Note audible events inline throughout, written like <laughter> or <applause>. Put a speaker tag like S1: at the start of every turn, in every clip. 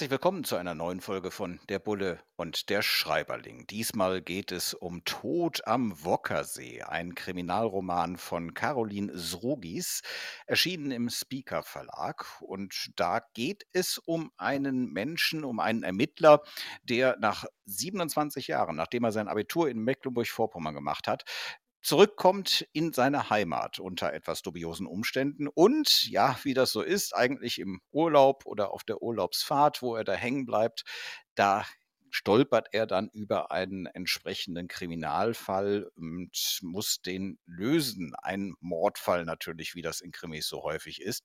S1: Herzlich willkommen zu einer neuen Folge von Der Bulle und der Schreiberling. Diesmal geht es um Tod am Wockersee, ein Kriminalroman von Caroline Srugis, erschienen im Speaker Verlag. Und da geht es um einen Menschen, um einen Ermittler, der nach 27 Jahren, nachdem er sein Abitur in Mecklenburg-Vorpommern gemacht hat, zurückkommt in seine Heimat unter etwas dubiosen Umständen. Und ja, wie das so ist, eigentlich im Urlaub oder auf der Urlaubsfahrt, wo er da hängen bleibt, da stolpert er dann über einen entsprechenden Kriminalfall und muss den lösen. Ein Mordfall natürlich, wie das in Krimis so häufig ist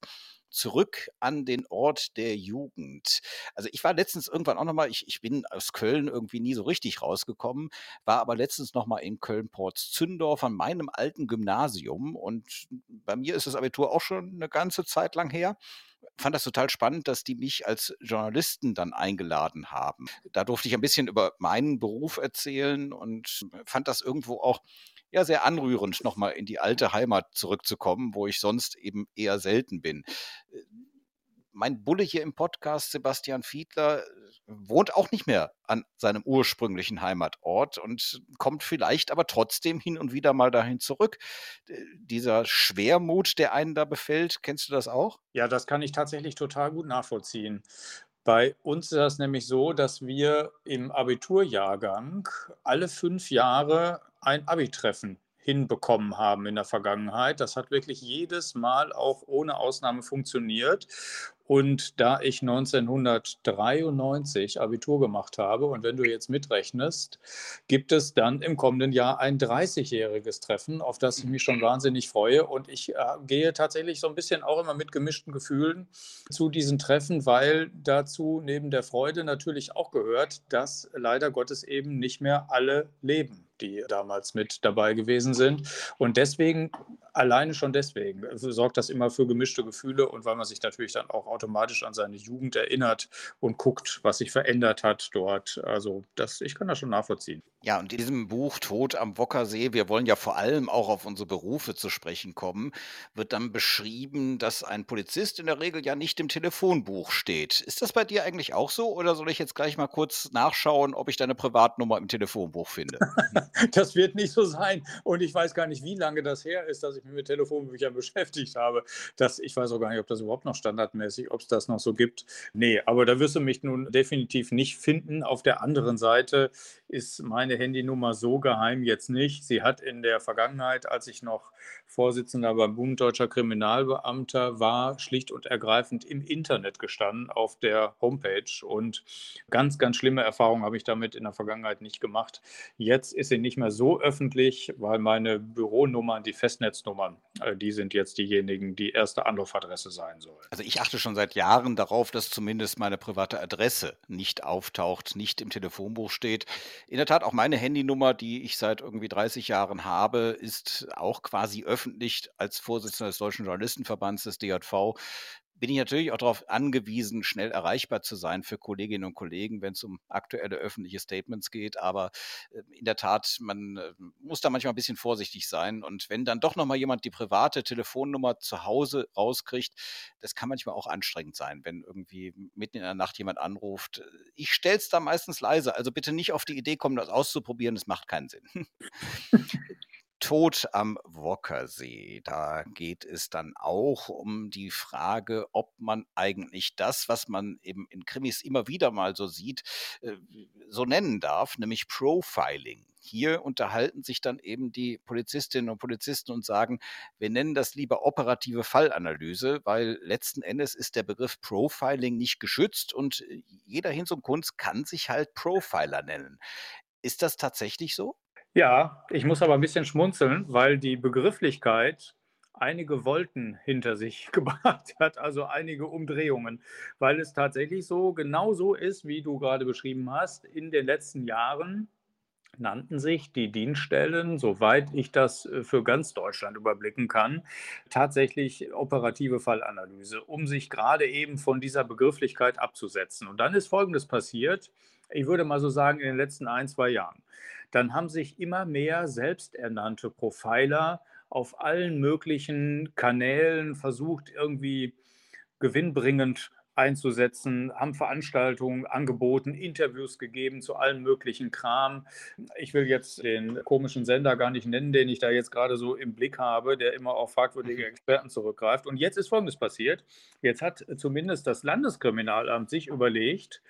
S1: zurück an den Ort der Jugend. Also ich war letztens irgendwann auch nochmal, ich, ich bin aus Köln irgendwie nie so richtig rausgekommen, war aber letztens nochmal in Köln-Ports-Zündorf an meinem alten Gymnasium und bei mir ist das Abitur auch schon eine ganze Zeit lang her fand das total spannend, dass die mich als Journalisten dann eingeladen haben. Da durfte ich ein bisschen über meinen Beruf erzählen und fand das irgendwo auch ja sehr anrührend, nochmal in die alte Heimat zurückzukommen, wo ich sonst eben eher selten bin. Mein Bulle hier im Podcast, Sebastian Fiedler, wohnt auch nicht mehr an seinem ursprünglichen Heimatort und kommt vielleicht aber trotzdem hin und wieder mal dahin zurück. Dieser Schwermut, der einen da befällt, kennst du das auch?
S2: Ja, das kann ich tatsächlich total gut nachvollziehen. Bei uns ist das nämlich so, dass wir im Abiturjahrgang alle fünf Jahre ein Abi-Treffen hinbekommen haben in der Vergangenheit. Das hat wirklich jedes Mal auch ohne Ausnahme funktioniert. Und da ich 1993 Abitur gemacht habe und wenn du jetzt mitrechnest, gibt es dann im kommenden Jahr ein 30-jähriges Treffen, auf das ich mich schon wahnsinnig freue. Und ich äh, gehe tatsächlich so ein bisschen auch immer mit gemischten Gefühlen zu diesen Treffen, weil dazu neben der Freude natürlich auch gehört, dass leider Gottes eben nicht mehr alle leben die damals mit dabei gewesen sind. Und deswegen, alleine schon deswegen, sorgt das immer für gemischte Gefühle und weil man sich natürlich dann auch automatisch an seine Jugend erinnert und guckt, was sich verändert hat dort. Also das, ich kann das schon nachvollziehen.
S1: Ja, und in diesem Buch Tod am Wockersee, wir wollen ja vor allem auch auf unsere Berufe zu sprechen kommen, wird dann beschrieben, dass ein Polizist in der Regel ja nicht im Telefonbuch steht. Ist das bei dir eigentlich auch so oder soll ich jetzt gleich mal kurz nachschauen, ob ich deine Privatnummer im Telefonbuch finde? <laughs>
S2: das wird nicht so sein und ich weiß gar nicht, wie lange das her ist, dass ich mich mit Telefonbüchern <laughs> beschäftigt habe. Das, ich weiß auch gar nicht, ob das überhaupt noch standardmäßig, ob es das noch so gibt. Nee, aber da wirst du mich nun definitiv nicht finden. Auf der anderen Seite ist meine Handynummer so geheim jetzt nicht. Sie hat in der Vergangenheit, als ich noch Vorsitzender beim Bund Deutscher Kriminalbeamter war, schlicht und ergreifend im Internet gestanden, auf der Homepage. Und ganz, ganz schlimme Erfahrungen habe ich damit in der Vergangenheit nicht gemacht. Jetzt ist sie nicht mehr so öffentlich, weil meine Büronummern, die Festnetznummern, äh, die sind jetzt diejenigen, die erste Anrufadresse sein sollen.
S1: Also ich achte schon seit Jahren darauf, dass zumindest meine private Adresse nicht auftaucht, nicht im Telefonbuch steht. In der Tat, auch meine Handynummer, die ich seit irgendwie 30 Jahren habe, ist auch quasi öffentlich als Vorsitzender des Deutschen Journalistenverbands des DJV bin ich natürlich auch darauf angewiesen, schnell erreichbar zu sein für Kolleginnen und Kollegen, wenn es um aktuelle öffentliche Statements geht. Aber äh, in der Tat, man äh, muss da manchmal ein bisschen vorsichtig sein. Und wenn dann doch nochmal jemand die private Telefonnummer zu Hause rauskriegt, das kann manchmal auch anstrengend sein, wenn irgendwie mitten in der Nacht jemand anruft. Ich stelle es da meistens leise. Also bitte nicht auf die Idee kommen, das auszuprobieren. Das macht keinen Sinn. <laughs> Tod am Wockersee. Da geht es dann auch um die Frage, ob man eigentlich das, was man eben in Krimis immer wieder mal so sieht, äh, so nennen darf, nämlich Profiling. Hier unterhalten sich dann eben die Polizistinnen und Polizisten und sagen, wir nennen das lieber operative Fallanalyse, weil letzten Endes ist der Begriff Profiling nicht geschützt und äh, jeder Hinz und Kunst kann sich halt Profiler nennen. Ist das tatsächlich so?
S2: Ja, ich muss aber ein bisschen schmunzeln, weil die Begrifflichkeit einige Wolken hinter sich <laughs> gebracht hat, also einige Umdrehungen, weil es tatsächlich so genau so ist, wie du gerade beschrieben hast. In den letzten Jahren nannten sich die Dienststellen, soweit ich das äh, für ganz Deutschland überblicken kann, tatsächlich operative Fallanalyse, um sich gerade eben von dieser Begrifflichkeit abzusetzen. Und dann ist Folgendes passiert, ich würde mal so sagen, in den letzten ein, zwei Jahren. Dann haben sich immer mehr selbsternannte Profiler auf allen möglichen Kanälen versucht, irgendwie gewinnbringend einzusetzen, haben Veranstaltungen angeboten, Interviews gegeben zu allem möglichen Kram. Ich will jetzt den komischen Sender gar nicht nennen, den ich da jetzt gerade so im Blick habe, der immer auf fragwürdige mhm. Experten zurückgreift. Und jetzt ist Folgendes passiert. Jetzt hat zumindest das Landeskriminalamt sich überlegt,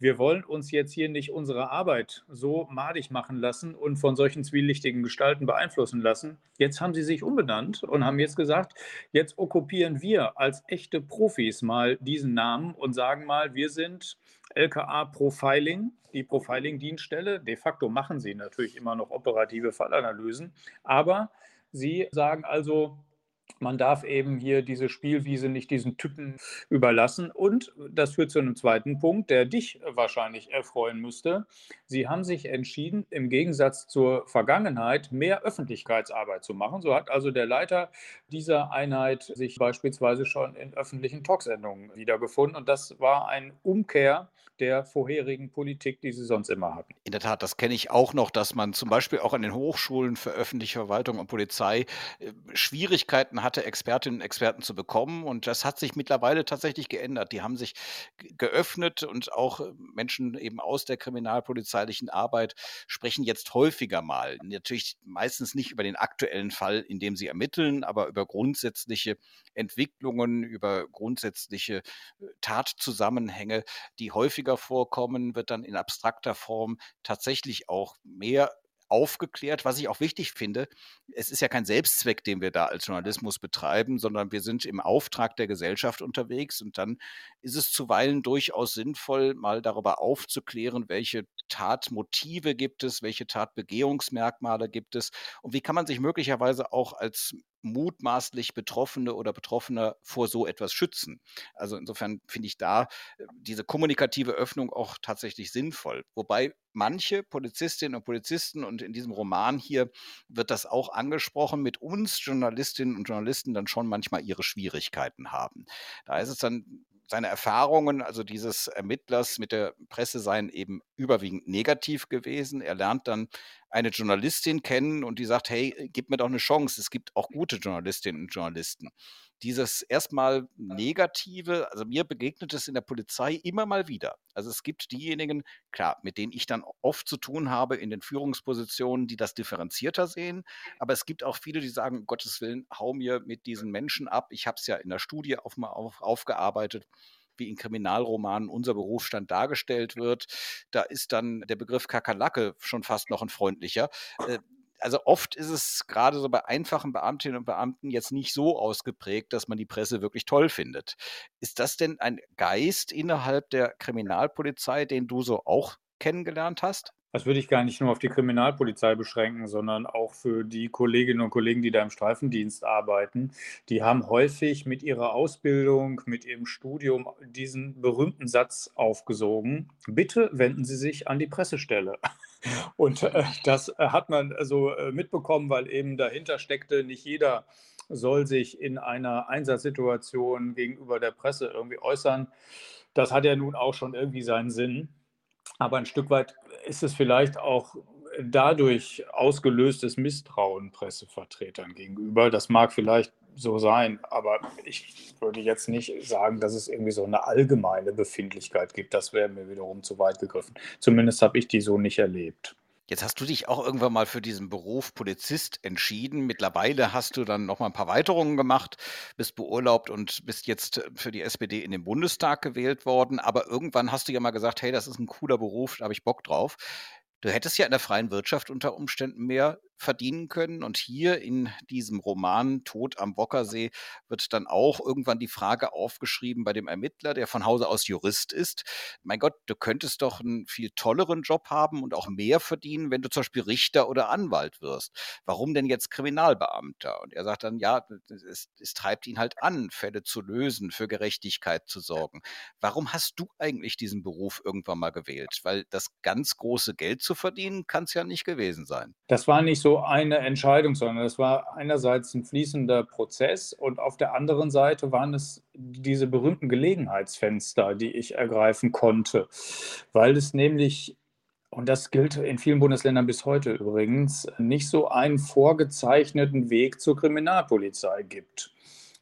S2: wir wollen uns jetzt hier nicht unsere Arbeit so madig machen lassen und von solchen zwielichtigen Gestalten beeinflussen lassen. Jetzt haben sie sich umbenannt und haben jetzt gesagt, jetzt okkupieren wir als echte Profis mal diesen Namen und sagen mal, wir sind LKA Profiling, die Profiling-Dienststelle. De facto machen sie natürlich immer noch operative Fallanalysen, aber sie sagen also, man darf eben hier diese Spielwiese nicht diesen Typen überlassen. Und das führt zu einem zweiten Punkt, der dich wahrscheinlich erfreuen müsste. Sie haben sich entschieden, im Gegensatz zur Vergangenheit mehr Öffentlichkeitsarbeit zu machen. So hat also der Leiter dieser Einheit sich beispielsweise schon in öffentlichen Talksendungen wiedergefunden. Und das war ein Umkehr der vorherigen Politik, die sie sonst immer hatten.
S1: In der Tat, das kenne ich auch noch, dass man zum Beispiel auch an den Hochschulen für öffentliche Verwaltung und Polizei äh, Hatte, Expertinnen und Experten zu bekommen. Und das hat sich mittlerweile tatsächlich geändert. Die haben sich geöffnet und auch äh, Menschen eben aus der kriminalpolizeilichen Arbeit sprechen jetzt häufiger mal. Natürlich meistens nicht über den aktuellen Fall, in dem sie ermitteln, aber über grundsätzliche Entwicklungen, über grundsätzliche äh, Tatzusammenhänge, die häufiger vorkommen, wird dann in abstrakter Form tatsächlich auch mehr aufgeklärt, was ich auch wichtig finde. Es ist ja kein Selbstzweck, den wir da als Journalismus betreiben, sondern wir sind im Auftrag der Gesellschaft unterwegs und dann ist es zuweilen durchaus sinnvoll, mal darüber aufzuklären, welche Tatmotive gibt es, welche Tatbegehungsmerkmale gibt es und wie kann man sich möglicherweise auch als mutmaßlich Betroffene oder Betroffener vor so etwas schützen. Also insofern finde ich da äh, diese kommunikative Öffnung auch tatsächlich sinnvoll. Wobei manche Polizistinnen und Polizisten und in diesem Roman hier wird das auch angesprochen, mit uns Journalistinnen und Journalisten dann schon manchmal ihre Schwierigkeiten haben. Da ist es dann seine Erfahrungen, also dieses Ermittlers mit der Presse seien eben überwiegend negativ gewesen. Er lernt dann eine Journalistin kennen und die sagt, hey, gib mir doch eine Chance. Es gibt auch gute Journalistinnen und Journalisten. Dieses erstmal Negative, also mir begegnet es in der Polizei immer mal wieder. Also es gibt diejenigen, klar, mit denen ich dann oft zu tun habe in den Führungspositionen, die das differenzierter sehen. Aber es gibt auch viele, die sagen, um Gottes Willen, hau mir mit diesen Menschen ab. Ich habe es ja in der Studie auf, auf, aufgearbeitet wie in Kriminalromanen unser Berufsstand dargestellt wird. Da ist dann der Begriff Kakerlake schon fast noch ein freundlicher. Also oft ist es gerade so bei einfachen Beamtinnen und Beamten jetzt nicht so ausgeprägt, dass man die Presse wirklich toll findet. Ist das denn ein Geist innerhalb der Kriminalpolizei, den du so auch kennengelernt hast?
S2: Das würde ich gar nicht nur auf die Kriminalpolizei beschränken, sondern auch für die Kolleginnen und Kollegen, die da im Streifendienst arbeiten. Die haben häufig mit ihrer Ausbildung, mit ihrem Studium diesen berühmten Satz aufgesogen. Bitte wenden Sie sich an die Pressestelle. <laughs> Und äh, das hat man so äh, mitbekommen, weil eben dahinter steckte, nicht jeder soll sich in einer Einsatzsituation gegenüber der Presse irgendwie äußern. Das hat ja nun auch schon irgendwie seinen Sinn. Aber ein Stück weit ist es vielleicht auch dadurch ausgelöstes Misstrauen Pressevertretern gegenüber. Das mag vielleicht so sein, aber ich würde jetzt nicht sagen, dass es irgendwie so eine allgemeine Befindlichkeit gibt. Das wäre mir wiederum zu weit gegriffen. Zumindest habe ich die so nicht erlebt.
S1: Jetzt hast du dich auch irgendwann mal für diesen Beruf Polizist entschieden. Mittlerweile hast du dann noch mal ein paar Weiterungen gemacht, bist beurlaubt und bist jetzt für die SPD in den Bundestag gewählt worden. Aber irgendwann hast du ja mal gesagt, hey, das ist ein cooler Beruf, da habe ich Bock drauf. Du hättest ja in der freien Wirtschaft unter Umständen mehr verdienen können. Und hier in diesem Roman Tod am Wockersee wird dann auch irgendwann die Frage aufgeschrieben bei dem Ermittler, der von Hause aus Jurist ist. Mein Gott, du könntest doch einen viel tolleren Job haben und auch mehr verdienen, wenn du zum Beispiel Richter oder Anwalt wirst. Warum denn jetzt Kriminalbeamter? Und er sagt dann, ja, es, es treibt ihn halt an, Fälle zu lösen, für Gerechtigkeit zu sorgen. Warum hast du eigentlich diesen Beruf irgendwann mal gewählt? Weil das ganz große Geld zu verdienen, kann es ja nicht gewesen sein.
S2: Das war nicht so eine Entscheidung, sondern es war einerseits ein fließender Prozess und auf der anderen Seite waren es diese berühmten Gelegenheitsfenster, die ich ergreifen konnte, weil es nämlich und das gilt in vielen Bundesländern bis heute übrigens, nicht so einen vorgezeichneten Weg zur Kriminalpolizei gibt.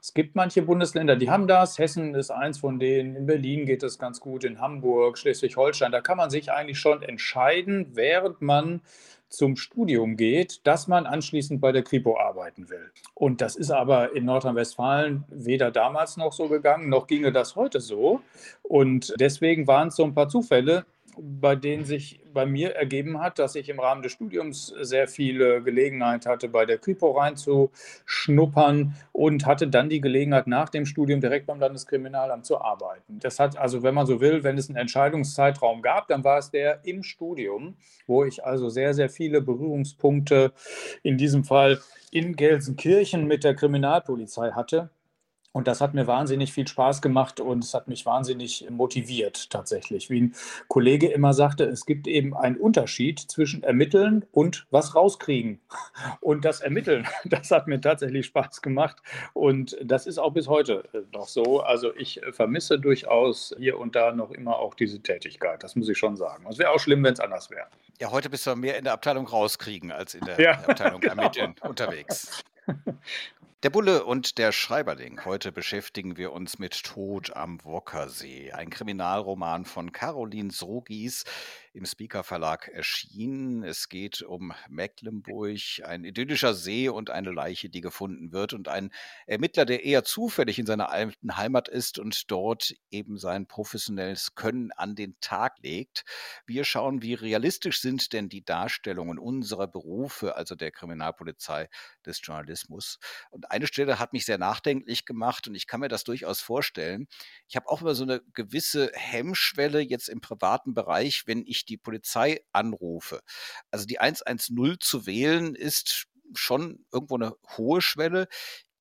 S2: Es gibt manche Bundesländer, die haben das. Hessen ist eins von denen. In Berlin geht es ganz gut, in Hamburg, Schleswig-Holstein. Da kann man sich eigentlich schon entscheiden, während man zum Studium geht, dass man anschließend bei der Kripo arbeiten will. Und das ist aber in Nordrhein-Westfalen weder damals noch so gegangen, noch ginge das heute so. Und deswegen waren es so ein paar Zufälle, bei denen sich bei mir ergeben hat, dass ich im Rahmen des Studiums sehr viele Gelegenheit hatte, bei der Kripo reinzuschnuppern und hatte dann die Gelegenheit, nach dem Studium direkt beim Landeskriminalamt zu arbeiten. Das hat also, wenn man so will, wenn es einen Entscheidungszeitraum gab, dann war es der im Studium, wo ich also sehr, sehr viele Berührungspunkte in diesem Fall in Gelsenkirchen mit der Kriminalpolizei hatte und das hat mir wahnsinnig viel Spaß gemacht und es hat mich wahnsinnig motiviert tatsächlich. Wie ein Kollege immer sagte, es gibt eben einen Unterschied zwischen Ermitteln und was rauskriegen. Und das Ermitteln, <laughs> das hat mir tatsächlich Spaß gemacht und das ist auch bis heute noch so. Also ich vermisse durchaus hier und da noch immer auch diese Tätigkeit. Das muss ich schon sagen. Es wäre auch schlimm, wenn es anders wäre.
S1: Ja, heute bist du mehr in der Abteilung rauskriegen als in der ja, Abteilung <laughs> genau. ermitteln unterwegs. <laughs> Der Bulle und der Schreiberling. Heute beschäftigen wir uns mit Tod am Wockersee. Ein Kriminalroman von Caroline Srogis, im Speaker Verlag erschienen. Es geht um Mecklenburg, ein idyllischer See und eine Leiche, die gefunden wird und ein Ermittler, der eher zufällig in seiner alten Heimat ist und dort eben sein professionelles Können an den Tag legt. Wir schauen, wie realistisch sind denn die Darstellungen unserer Berufe, also der Kriminalpolizei, des Journalismus. Und eine Stelle hat mich sehr nachdenklich gemacht und ich kann mir das durchaus vorstellen. Ich habe auch immer so eine gewisse Hemmschwelle jetzt im privaten Bereich, wenn ich die Polizei anrufe. Also die 110 zu wählen ist schon irgendwo eine hohe Schwelle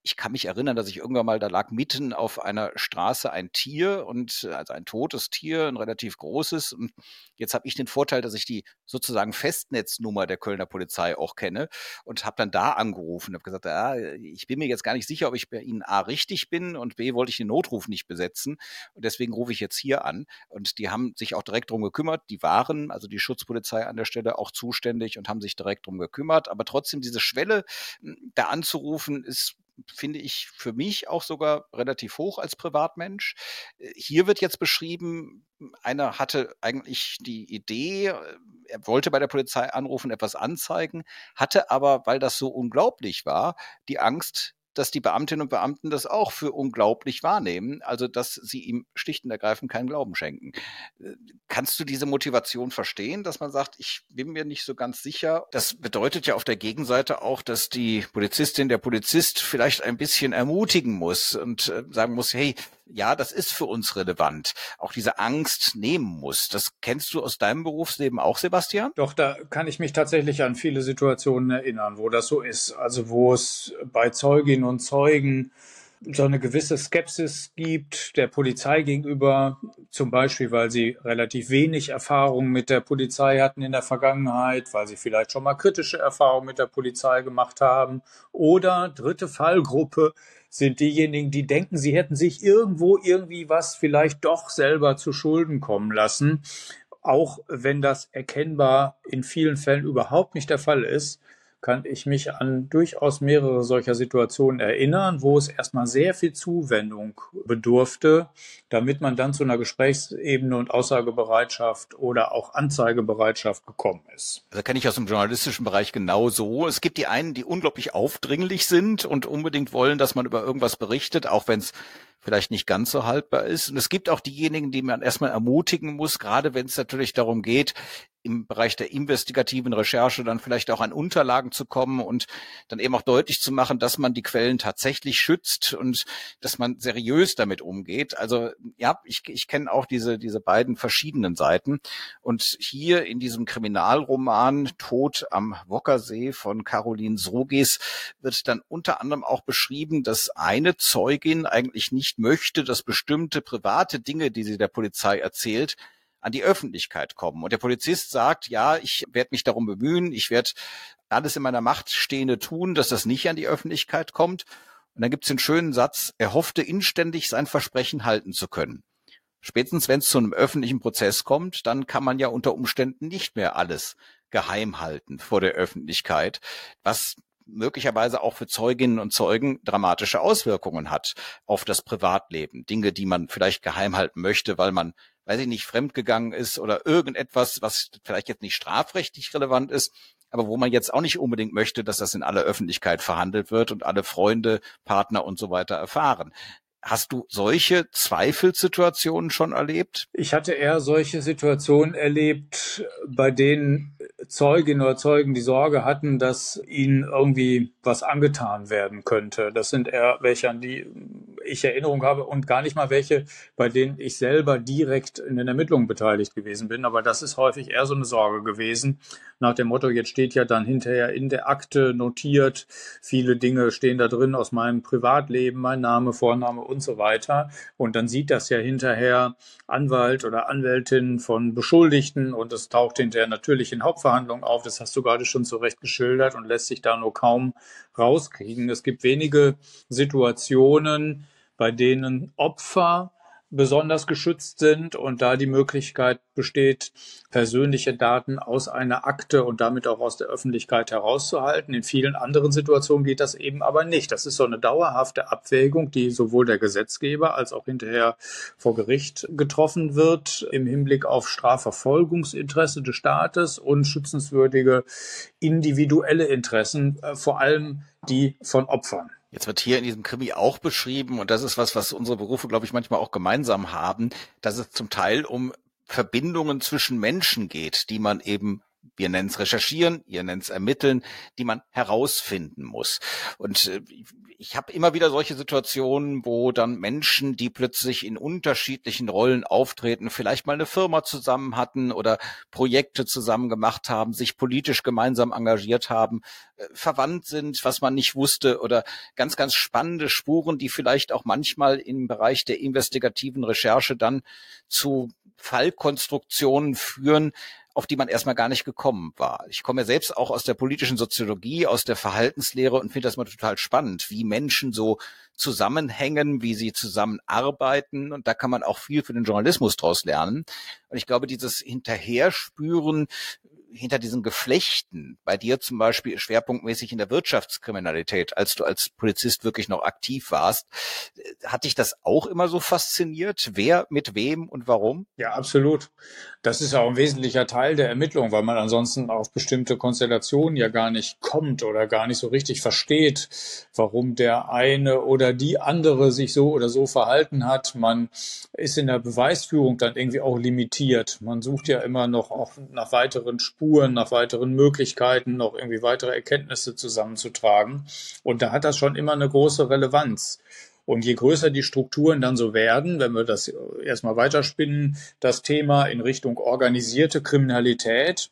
S1: ich kann mich erinnern, dass ich irgendwann mal, da lag mitten auf einer Straße ein Tier und also ein totes Tier, ein relativ großes. Und jetzt habe ich den Vorteil, dass ich die sozusagen Festnetznummer der Kölner Polizei auch kenne und habe dann da angerufen und habe gesagt, ja, ich bin mir jetzt gar nicht sicher, ob ich bei Ihnen A richtig bin und B wollte ich den Notruf nicht besetzen und deswegen rufe ich jetzt hier an. Und die haben sich auch direkt drum gekümmert. Die waren, also die Schutzpolizei an der Stelle, auch zuständig und haben sich direkt drum gekümmert. Aber trotzdem diese Schwelle hm, da anzurufen ist finde ich für mich auch sogar relativ hoch als Privatmensch. Äh, hier wird jetzt beschrieben, einer hatte eigentlich die Idee, äh, er wollte bei der Polizei anrufen, etwas anzeigen, hatte aber, weil das so unglaublich war, die Angst, dass die Beamtinnen und Beamten das auch für unglaublich wahrnehmen, also dass sie ihm schlicht und ergreifend keinen Glauben schenken. Äh, kannst du diese Motivation verstehen, dass man sagt, ich bin mir nicht so ganz sicher? Das bedeutet ja auf der Gegenseite auch, dass die Polizistin, der Polizist vielleicht ein bisschen ermutigen muss und äh, sagen muss, hey, ja, das ist für uns relevant, auch diese Angst nehmen muss. Das kennst du aus deinem Berufsleben auch, Sebastian?
S2: Doch, da kann ich mich tatsächlich an viele Situationen erinnern, wo das so ist. Also wo es bei Zeuginnen und Zeugen so eine gewisse Skepsis gibt der Polizei gegenüber, zum Beispiel, weil sie relativ wenig Erfahrung mit der Polizei hatten in der Vergangenheit, weil sie vielleicht schon mal kritische Erfahrungen mit der Polizei gemacht haben. Oder dritte Fallgruppe, sind diejenigen, die denken, sie hätten sich irgendwo irgendwie was vielleicht doch selber zu Schulden kommen lassen, auch wenn das erkennbar in vielen Fällen überhaupt nicht der Fall ist kann ich mich an durchaus mehrere solcher Situationen erinnern, wo es erstmal sehr viel Zuwendung bedurfte, damit man dann zu einer Gesprächsebene und Aussagebereitschaft oder auch Anzeigebereitschaft gekommen ist.
S1: Da kenne ich aus dem journalistischen Bereich genauso. Es gibt die einen, die unglaublich aufdringlich sind und unbedingt wollen, dass man über irgendwas berichtet, auch wenn es vielleicht nicht ganz so haltbar ist. Und es gibt auch diejenigen, die man erstmal ermutigen muss, gerade wenn es natürlich darum geht, im Bereich der investigativen Recherche dann vielleicht auch an Unterlagen zu kommen und dann eben auch deutlich zu machen, dass man die Quellen tatsächlich schützt und dass man seriös damit umgeht. Also ja, ich, ich kenne auch diese, diese beiden verschiedenen Seiten. Und hier in diesem Kriminalroman Tod am Wockersee von Caroline Srogis wird dann unter anderem auch beschrieben, dass eine Zeugin eigentlich nicht möchte, dass bestimmte private Dinge, die sie der Polizei erzählt, an die Öffentlichkeit kommen. Und der Polizist sagt, ja, ich werde mich darum bemühen, ich werde alles in meiner Macht Stehende tun, dass das nicht an die Öffentlichkeit kommt. Und dann gibt es den schönen Satz, er hoffte inständig sein Versprechen halten zu können. Spätestens wenn es zu einem öffentlichen Prozess kommt, dann kann man ja unter Umständen nicht mehr alles geheim halten vor der Öffentlichkeit, was möglicherweise auch für Zeuginnen und Zeugen dramatische Auswirkungen hat auf das Privatleben. Dinge, die man vielleicht geheim halten möchte, weil man weiß ich nicht, fremdgegangen ist oder irgendetwas, was vielleicht jetzt nicht strafrechtlich relevant ist, aber wo man jetzt auch nicht unbedingt möchte, dass das in aller Öffentlichkeit verhandelt wird und alle Freunde, Partner und so weiter erfahren. Hast du solche Zweifelssituationen schon erlebt?
S2: Ich hatte eher solche Situationen erlebt, bei denen Zeuginnen oder Zeugen die Sorge hatten, dass ihnen irgendwie was angetan werden könnte. Das sind eher welche, an die ich Erinnerung habe und gar nicht mal welche, bei denen ich selber direkt in den Ermittlungen beteiligt gewesen bin. Aber das ist häufig eher so eine Sorge gewesen. Nach dem Motto, jetzt steht ja dann hinterher in der Akte notiert, viele Dinge stehen da drin aus meinem Privatleben, mein Name, Vorname und so weiter. Und dann sieht das ja hinterher Anwalt oder Anwältin von Beschuldigten und es taucht hinterher natürlich in Hauptverhandlungen auf. Das hast du gerade schon so recht geschildert und lässt sich da nur kaum rauskriegen. Es gibt wenige Situationen, bei denen Opfer besonders geschützt sind und da die Möglichkeit besteht, persönliche Daten aus einer Akte und damit auch aus der Öffentlichkeit herauszuhalten. In vielen anderen Situationen geht das eben aber nicht. Das ist so eine dauerhafte Abwägung, die sowohl der Gesetzgeber als auch hinterher vor Gericht getroffen wird im Hinblick auf Strafverfolgungsinteresse des Staates und schützenswürdige individuelle Interessen, äh, vor allem die von Opfern.
S1: Jetzt wird hier in diesem Krimi auch beschrieben, und das ist was, was unsere Berufe, glaube ich, manchmal auch gemeinsam haben, dass es zum Teil um Verbindungen zwischen Menschen geht, die man eben wir nennen es recherchieren, ihr nennt es ermitteln, die man herausfinden muss. Und äh, ich habe immer wieder solche Situationen, wo dann Menschen, die plötzlich in unterschiedlichen Rollen auftreten, vielleicht mal eine Firma zusammen hatten oder Projekte zusammen gemacht haben, sich politisch gemeinsam engagiert haben, äh, verwandt sind, was man nicht wusste oder ganz, ganz spannende Spuren, die vielleicht auch manchmal im Bereich der investigativen Recherche dann zu Fallkonstruktionen führen, auf die man erstmal gar nicht gekommen war. Ich komme ja selbst auch aus der politischen Soziologie, aus der Verhaltenslehre und finde das mal total spannend, wie Menschen so zusammenhängen, wie sie zusammenarbeiten. Und da kann man auch viel für den Journalismus draus lernen. Und ich glaube, dieses Hinterherspüren, hinter diesen Geflechten, bei dir zum Beispiel schwerpunktmäßig in der Wirtschaftskriminalität, als du als Polizist wirklich noch aktiv warst, hat dich das auch immer so fasziniert? Wer mit wem und warum?
S2: Ja, absolut. Das ist auch ein wesentlicher Teil der Ermittlung, weil man ansonsten auf bestimmte Konstellationen ja gar nicht kommt oder gar nicht so richtig versteht, warum der eine oder die andere sich so oder so verhalten hat. Man ist in der Beweisführung dann irgendwie auch limitiert. Man sucht ja immer noch auch nach weiteren Spuren nach weiteren Möglichkeiten, noch irgendwie weitere Erkenntnisse zusammenzutragen. Und da hat das schon immer eine große Relevanz. Und je größer die Strukturen dann so werden, wenn wir das erstmal weiterspinnen, das Thema in Richtung organisierte Kriminalität,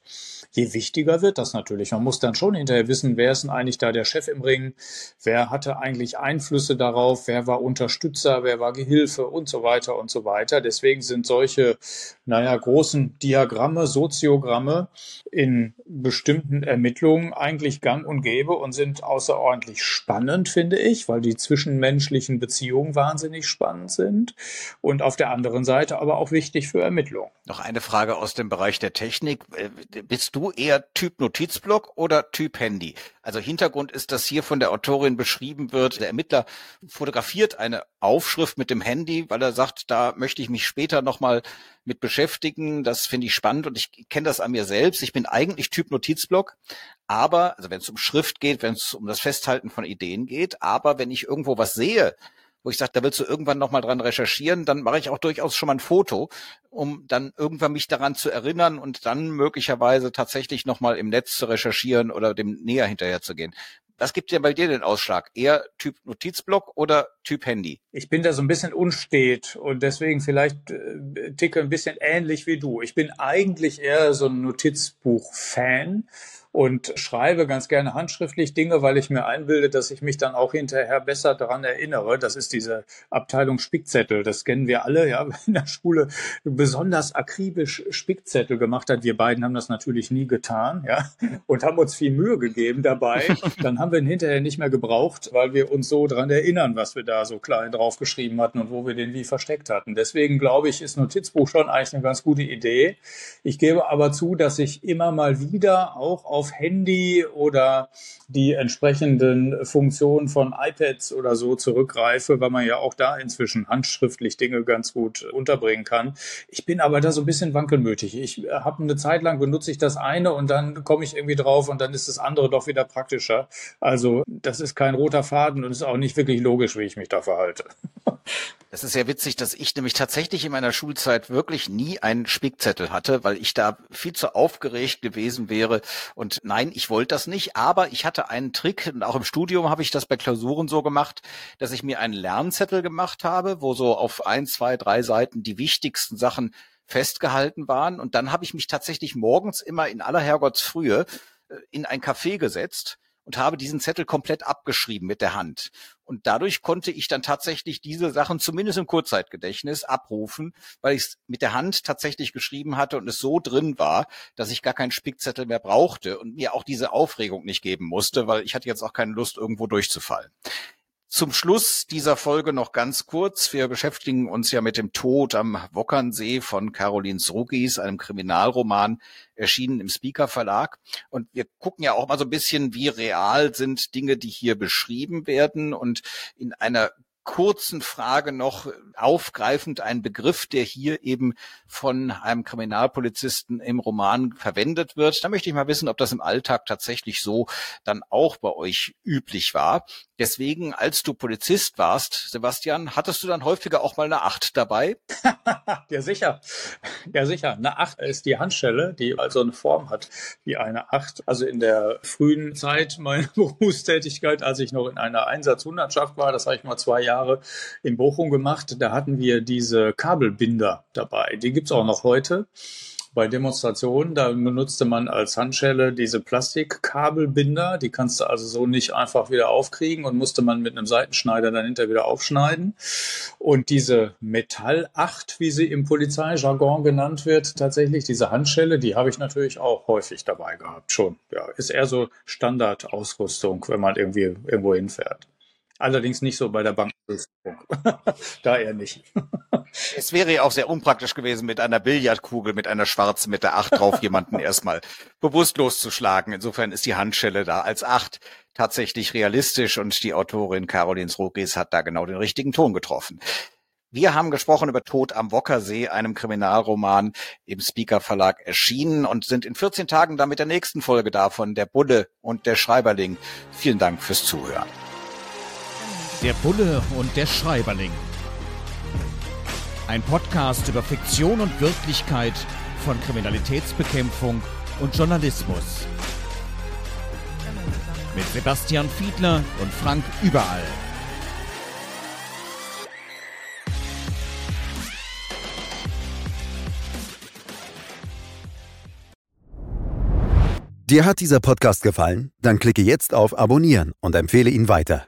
S2: je wichtiger wird das natürlich. Man muss dann schon hinterher wissen, wer ist denn eigentlich da der Chef im Ring, wer hatte eigentlich Einflüsse darauf, wer war Unterstützer, wer war Gehilfe und so weiter und so weiter. Deswegen sind solche, naja, großen Diagramme, Soziogramme in bestimmten Ermittlungen eigentlich gang und gäbe und sind außerordentlich spannend, finde ich, weil die zwischenmenschlichen Beziehungen wahnsinnig spannend sind und auf der anderen Seite aber auch wichtig für Ermittlungen.
S1: Noch eine Frage aus dem Bereich der Technik. Äh, bist du eher Typ Notizblock oder Typ Handy? Also Hintergrund ist, dass hier von der Autorin beschrieben wird, der Ermittler fotografiert eine Aufschrift mit dem Handy, weil er sagt, da möchte ich mich später nochmal mit beschäftigen. Das finde ich spannend und ich kenne das an mir selbst. Ich bin eigentlich Typ Notizblock, aber, also wenn es um Schrift geht, wenn es um das Festhalten von Ideen geht, aber wenn ich irgendwo was sehe, wo ich sage, da willst du irgendwann nochmal dran recherchieren, dann mache ich auch durchaus schon mal ein Foto, um dann irgendwann mich daran zu erinnern und dann möglicherweise tatsächlich nochmal im Netz zu recherchieren oder dem näher hinterher zu gehen. Was gibt denn bei dir den Ausschlag? Eher Typ Notizblock oder Typ Handy?
S2: Ich bin da so ein bisschen unstet und deswegen vielleicht äh, ticke ein bisschen ähnlich wie du. Ich bin eigentlich eher so ein Notizbuch-Fan und schreibe ganz gerne handschriftlich Dinge, weil ich mir einbilde, dass ich mich dann auch hinterher besser daran erinnere. Das ist diese Abteilung Spickzettel. Das kennen wir alle, ja, <laughs> in der Schule besonders akribisch Spickzettel gemacht hat. Wir beiden haben das natürlich nie getan, ja, <laughs> und haben uns viel Mühe gegeben dabei. Dann haben wir ihn hinterher nicht mehr gebraucht, weil wir uns so daran erinnern, was wir da so klein draufgeschrieben hatten und wo wir den wie versteckt hatten. Deswegen glaube ich, ist Notizbuch schon eigentlich eine ganz gute Idee. Ich gebe aber zu, dass ich immer mal wieder auch auf auf Handy oder die entsprechenden Funktionen von iPads oder so zurückgreife, weil man ja auch da inzwischen handschriftlich Dinge ganz gut unterbringen kann. Ich bin aber da so ein bisschen wankelmütig. Ich habe eine Zeit lang benutze ich das eine und dann komme ich irgendwie drauf und dann ist das andere doch wieder praktischer. Also das ist kein roter Faden und ist auch nicht wirklich logisch, wie ich mich da verhalte. <laughs>
S1: Das ist sehr witzig, dass ich nämlich tatsächlich in meiner Schulzeit wirklich nie einen Spickzettel hatte, weil ich da viel zu aufgeregt gewesen wäre. Und nein, ich wollte das nicht, aber ich hatte einen Trick und auch im Studium habe ich das bei Klausuren so gemacht, dass ich mir einen Lernzettel gemacht habe, wo so auf ein, zwei, drei Seiten die wichtigsten Sachen festgehalten waren. Und dann habe ich mich tatsächlich morgens immer in aller Herrgottsfrühe äh, in ein Café gesetzt und habe diesen Zettel komplett abgeschrieben mit der Hand. Und dadurch konnte ich dann tatsächlich diese Sachen zumindest im Kurzzeitgedächtnis abrufen, weil ich es mit der Hand tatsächlich geschrieben hatte und es so drin war, dass ich gar keinen Spickzettel mehr brauchte und mir auch diese Aufregung nicht geben musste, weil ich hatte jetzt auch keine Lust, irgendwo durchzufallen. Zum Schluss dieser Folge noch ganz kurz. Wir beschäftigen uns ja mit dem Tod am Wockernsee von Caroline Srugis, einem Kriminalroman, erschienen im Speaker Verlag. Und wir gucken ja auch mal so ein bisschen, wie real sind Dinge, die hier beschrieben werden. Und in einer kurzen Frage noch aufgreifend ein Begriff, der hier eben von einem Kriminalpolizisten im Roman verwendet wird. Da möchte ich mal wissen, ob das im Alltag tatsächlich so dann auch bei euch üblich war. Deswegen, als du Polizist warst, Sebastian, hattest du dann häufiger auch mal eine Acht dabei? <laughs>
S2: ja, sicher. Ja, sicher. Eine Acht ist die Handschelle, die also eine Form hat wie eine Acht. Also in der frühen Zeit meiner <laughs> Berufstätigkeit, als ich noch in einer Einsatzhundertschaft war, das habe ich mal zwei Jahre in Bochum gemacht, da hatten wir diese Kabelbinder dabei. Die gibt's auch noch heute bei Demonstrationen, da benutzte man als Handschelle diese Plastikkabelbinder. Die kannst du also so nicht einfach wieder aufkriegen und musste man mit einem Seitenschneider dann hinterher wieder aufschneiden. Und diese Metallacht, wie sie im Polizeijargon genannt wird, tatsächlich diese Handschelle, die habe ich natürlich auch häufig dabei gehabt. Schon, ja, ist eher so Standardausrüstung, wenn man irgendwie irgendwo hinfährt. Allerdings nicht so bei der Bank. <laughs> da eher nicht. <laughs>
S1: es wäre ja auch sehr unpraktisch gewesen, mit einer Billardkugel, mit einer schwarzen, mit der Acht drauf jemanden <laughs> erstmal bewusstlos zu schlagen. Insofern ist die Handschelle da als Acht tatsächlich realistisch und die Autorin Caroline Srogis hat da genau den richtigen Ton getroffen. Wir haben gesprochen über Tod am Wockersee, einem Kriminalroman im Speaker Verlag erschienen und sind in 14 Tagen dann mit der nächsten Folge davon, der Bulle und der Schreiberling. Vielen Dank fürs Zuhören.
S3: Der Bulle und der Schreiberling. Ein Podcast über Fiktion und Wirklichkeit von Kriminalitätsbekämpfung und Journalismus. Mit Sebastian Fiedler und Frank Überall.
S4: Dir hat dieser Podcast gefallen? Dann klicke jetzt auf Abonnieren und empfehle ihn weiter.